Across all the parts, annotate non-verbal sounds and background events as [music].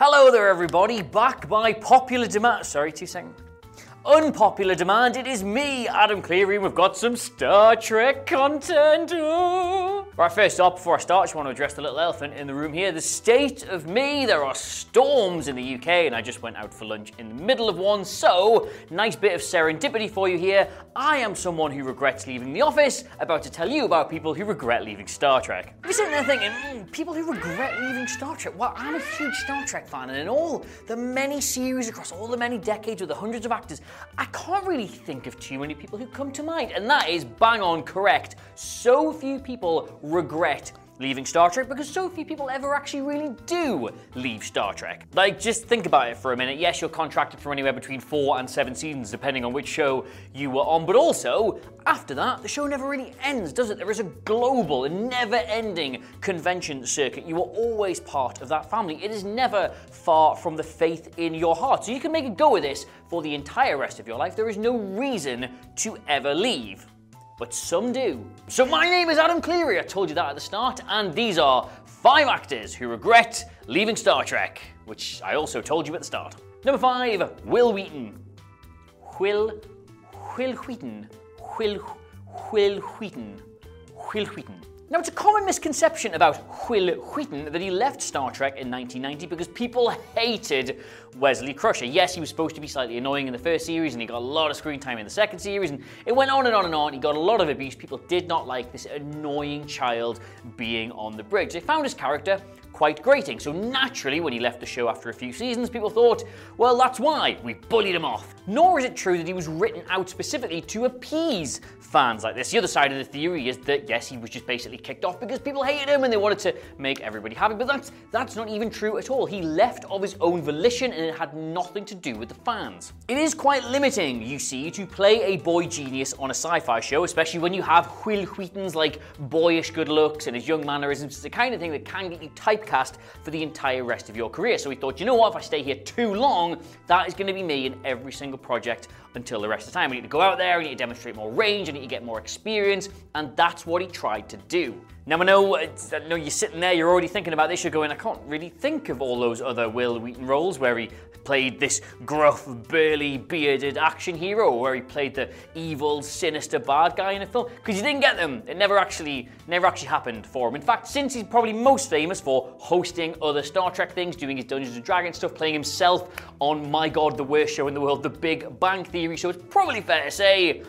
Hello there, everybody. Back by popular demand. Sorry, two seconds. Unpopular demand. It is me, Adam Cleary. and We've got some Star Trek content. Ooh. Right, first up, before I start, I just want to address the little elephant in the room here. The state of me. There are storms in the UK, and I just went out for lunch in the middle of one. So, nice bit of serendipity for you here. I am someone who regrets leaving the office. About to tell you about people who regret leaving Star Trek. You're sitting there thinking, mm, people who regret leaving Star Trek. Well, I'm a huge Star Trek fan, and in all the many series across all the many decades with the hundreds of actors, I can't really think of too many people who come to mind, and that is bang on correct. So few people regret leaving Star Trek because so few people ever actually really do leave Star Trek. Like, just think about it for a minute. Yes, you're contracted for anywhere between four and seven seasons, depending on which show you were on, but also, after that, the show never really ends, does it? There is a global and never ending convention circuit. You are always part of that family. It is never far from the faith in your heart. So you can make a go of this for the entire rest of your life. There is no reason to ever leave but some do. So my name is Adam Cleary, I told you that at the start, and these are five actors who regret leaving Star Trek, which I also told you at the start. Number five, Wil Wheaton. Will, Wil Wheaton. Will, Wil Wheaton. Wil Wheaton. Now, it's a common misconception about Wil Wheaton that he left Star Trek in 1990 because people hated Wesley Crusher. Yes, he was supposed to be slightly annoying in the first series and he got a lot of screen time in the second series, and it went on and on and on. He got a lot of abuse. People did not like this annoying child being on the bridge. They found his character quite grating. So naturally, when he left the show after a few seasons, people thought, well, that's why we bullied him off. Nor is it true that he was written out specifically to appease fans like this. The other side of the theory is that yes, he was just basically kicked off because people hated him and they wanted to make everybody happy. But that's that's not even true at all. He left of his own volition and it had nothing to do with the fans. It is quite limiting, you see, to play a boy genius on a sci-fi show, especially when you have Wil Wheaton's like boyish good looks and his young mannerisms. It's the kind of thing that can get you typecast for the entire rest of your career. So he thought, you know what, if I stay here too long, that is going to be me in every single project until the rest of the time. We need to go out there, we need to demonstrate more range, I need to get more experience, and that's what he tried to do. Now I know, uh, I know you're sitting there, you're already thinking about this, you're going, I can't really think of all those other Wil Wheaton roles where he played this gruff, burly, bearded action hero, where he played the evil, sinister bad guy in a film, because you didn't get them. It never actually, never actually happened for him. In fact, since he's probably most famous for hosting other Star Trek things, doing his Dungeons and Dragons stuff, playing himself on My God, the worst show in the world, The Big Bang Theory show, it's probably fair to say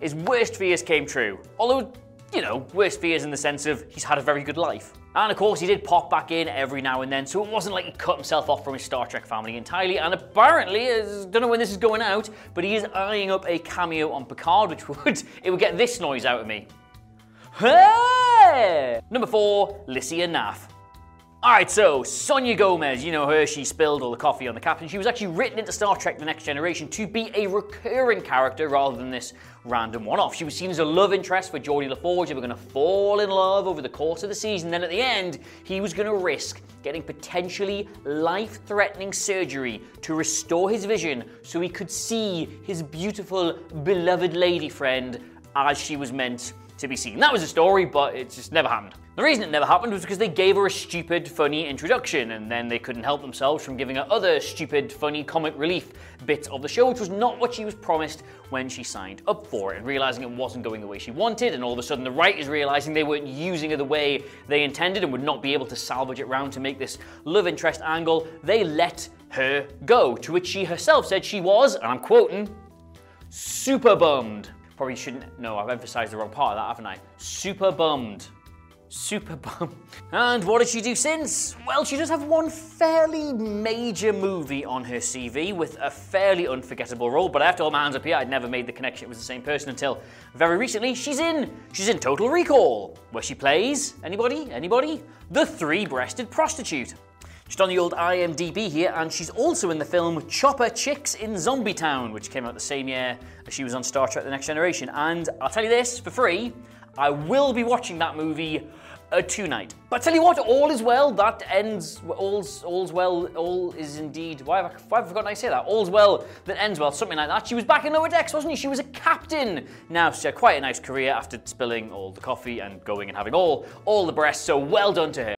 his worst fears came true. Although you know, worst fears in the sense of he's had a very good life. And of course, he did pop back in every now and then, so it wasn't like he cut himself off from his Star Trek family entirely. And apparently, I don't know when this is going out, but he is eyeing up a cameo on Picard, which [laughs] would it would get this noise out of me. Hey! Number four, Lycia Naff. Alright, so Sonya Gomez, you know her, she spilled all the coffee on the captain. She was actually written into Star Trek The Next Generation to be a recurring character rather than this random one off. She was seen as a love interest for Geordi LaForge. They were going to fall in love over the course of the season. Then at the end, he was going to risk getting potentially life threatening surgery to restore his vision so he could see his beautiful, beloved lady friend as she was meant to be seen. That was a story, but it just never happened. The reason it never happened was because they gave her a stupid, funny introduction, and then they couldn't help themselves from giving her other stupid, funny, comic relief bits of the show, which was not what she was promised when she signed up for it. And realizing it wasn't going the way she wanted, and all of a sudden the writers realizing they weren't using her the way they intended and would not be able to salvage it round to make this love interest angle, they let her go. To which she herself said she was, and I'm quoting, super bummed. Probably shouldn't, no, I've emphasized the wrong part of that, haven't I? Super bummed. Super [laughs] bummed. And what did she do since? Well, she does have one fairly major movie on her CV with a fairly unforgettable role, but I have to hold my hands up here, I'd never made the connection it was the same person until very recently. She's in, she's in Total Recall, where she plays, anybody, anybody? The three-breasted prostitute. She's on the old IMDb here, and she's also in the film Chopper Chicks in Zombie Town, which came out the same year as she was on Star Trek The Next Generation. And I'll tell you this for free, I will be watching that movie uh, tonight. But tell you what, all is well. That ends. All's all's well. All is indeed. Why have, I, why have I forgotten I say that? All's well that ends well. Something like that. She was back in Lower Decks, wasn't she? She was a captain. Now she had quite a nice career after spilling all the coffee and going and having all all the breasts. So well done to her.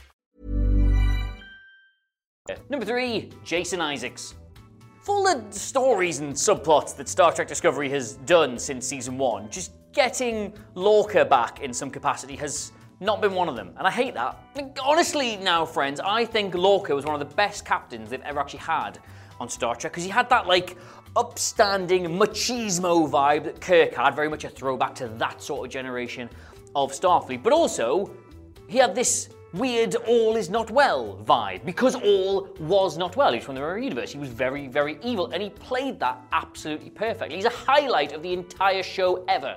Number three, Jason Isaacs. Full of stories and subplots that Star Trek Discovery has done since season one, just getting Lorca back in some capacity has not been one of them, and I hate that. Honestly, now, friends, I think Lorca was one of the best captains they've ever actually had on Star Trek because he had that like upstanding machismo vibe that Kirk had, very much a throwback to that sort of generation of Starfleet. But also, he had this weird all is not well vibe because all was not well. He's from the mirror universe. He was very, very evil, and he played that absolutely perfectly. He's a highlight of the entire show ever.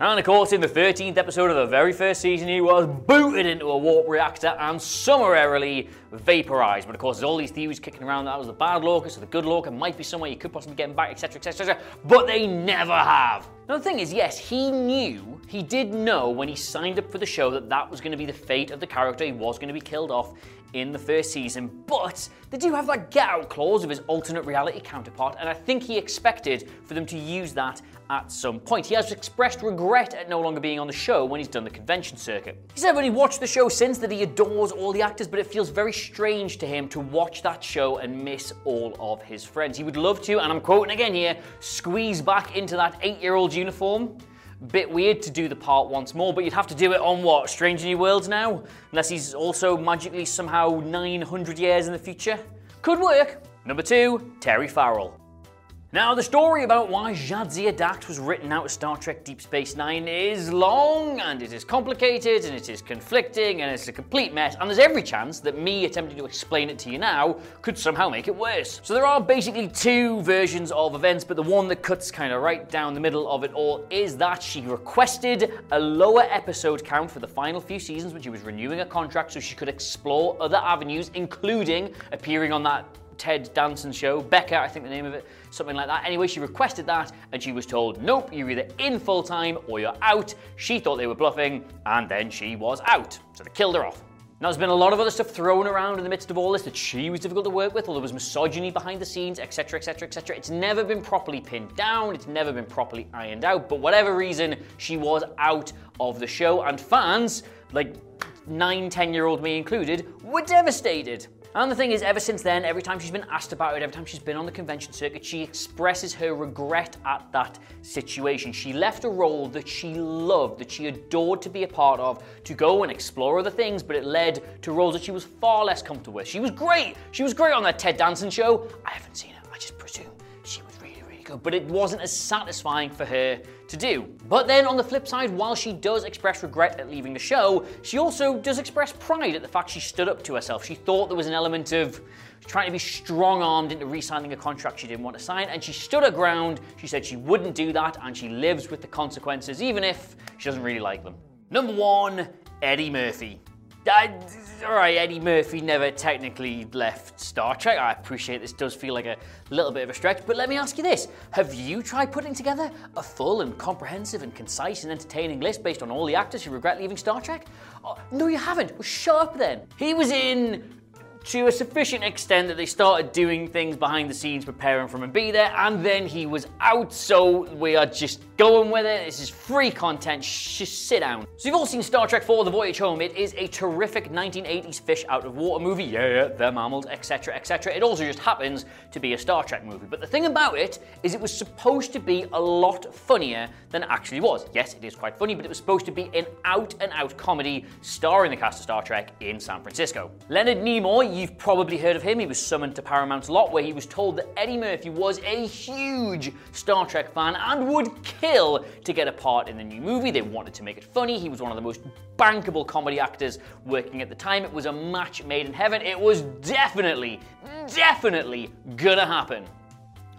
And of course, in the 13th episode of the very first season, he was booted into a warp reactor and summarily vaporized. But of course, there's all these theories kicking around that was the bad Lorca, so the good Lorca might be somewhere you could possibly get him back, etc., etc., etc. But they never have. Now, the thing is, yes, he knew, he did know when he signed up for the show that that was going to be the fate of the character. He was going to be killed off in the first season, but they do have that get out clause of his alternate reality counterpart, and I think he expected for them to use that at some point. He has expressed regret at no longer being on the show when he's done the convention circuit. He said when he watched the show since that he adores all the actors, but it feels very strange to him to watch that show and miss all of his friends. He would love to, and I'm quoting again here, squeeze back into that eight year old uniform. Bit weird to do the part once more, but you'd have to do it on what? Strange New Worlds now? Unless he's also magically somehow 900 years in the future? Could work. Number two, Terry Farrell. Now, the story about why Jadzia Dax was written out of Star Trek Deep Space Nine is long, and it is complicated, and it is conflicting, and it's a complete mess, and there's every chance that me attempting to explain it to you now could somehow make it worse. So there are basically two versions of events, but the one that cuts kind of right down the middle of it all is that she requested a lower episode count for the final few seasons when she was renewing a contract so she could explore other avenues, including appearing on that Ted Danson show. Becker, I think the name of it, something like that. Anyway, she requested that and she was told, nope, you're either in full time or you're out. She thought they were bluffing and then she was out. So they killed her off. Now, there's been a lot of other stuff thrown around in the midst of all this that she was difficult to work with, or there was misogyny behind the scenes, etc., etc., etc. It's never been properly pinned down, it's never been properly ironed out, but whatever reason, she was out of the show, and fans, like nine, ten year old me included, were devastated. And the thing is, ever since then, every time she's been asked about it, every time she's been on the convention circuit, she expresses her regret at that situation. She left a role that she loved, that she adored to be a part of, to go and explore other things, but it led to roles that she was far less comfortable with. She was great. She was great on that Ted Danson show. I haven't seen it. But it wasn't as satisfying for her to do. But then on the flip side, while she does express regret at leaving the show, she also does express pride at the fact she stood up to herself. She thought there was an element of trying to be strong armed into re signing a contract she didn't want to sign, and she stood her ground. She said she wouldn't do that, and she lives with the consequences, even if she doesn't really like them. Number one, Eddie Murphy. All right, Eddie Murphy never technically left Star Trek. I appreciate this does feel like a little bit of a stretch, but let me ask you this. Have you tried putting together a full and comprehensive and concise and entertaining list based on all the actors who regret leaving Star Trek? Oh, no, you haven't. Well, shut up then. He was in to a sufficient extent that they started doing things behind the scenes, preparing for him to be there, and then he was out, so we are just going with it. This is free content. Just sit down. So you've all seen Star Trek 4 The Voyage Home. It is a terrific 1980s fish out of water movie. Yeah, yeah, they're mammals, etc., etc. It also just happens to be a Star Trek movie. But the thing about it is it was supposed to be a lot funnier than it actually was. Yes, it is quite funny, but it was supposed to be an out and out comedy starring the cast of Star Trek in San Francisco. Leonard Nimoy, you've probably heard of him. He was summoned to Paramount's lot where he was told that Eddie Murphy was a huge Star Trek fan and would kill to get a part in the new movie. They wanted to make it funny. He was one of the most bankable comedy actors working at the time. It was a match made in heaven. It was definitely, definitely gonna happen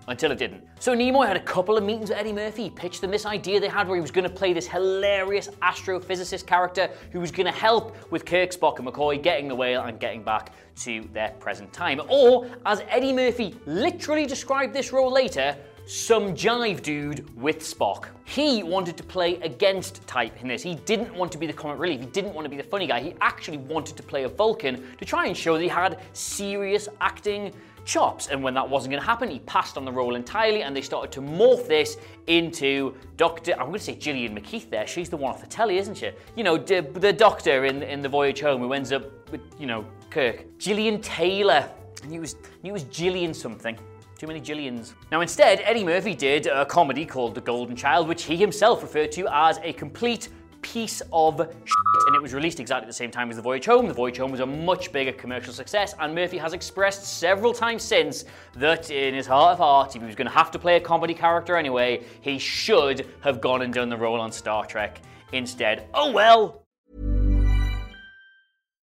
until it didn't. So Nimoy had a couple of meetings with Eddie Murphy. He pitched them this idea they had where he was going to play this hilarious astrophysicist character who was going to help with Kirk, Spock, and McCoy getting the whale and getting back to their present time. Or, as Eddie Murphy literally described this role later, some jive dude with Spock. He wanted to play against type in this. He didn't want to be the comic relief. He didn't want to be the funny guy. He actually wanted to play a Vulcan to try and show that he had serious acting chops. And when that wasn't going to happen, he passed on the role entirely, and they started to morph this into Doctor. I'm going to say Gillian McKeith. There, she's the one off the telly, isn't she? You know, the, Doctor in in the Voyage Home who ends up with you know Kirk. Gillian Taylor. Knew it was, it was Gillian something. Too many Jillians. Now, instead, Eddie Murphy did a comedy called The Golden Child, which he himself referred to as a complete piece of shit, and it was released exactly at the same time as The Voyage Home. The Voyage Home was a much bigger commercial success, and Murphy has expressed several times since that in his heart of hearts, if he was going to have to play a comedy character anyway, he should have gone and done the role on Star Trek instead. Oh well.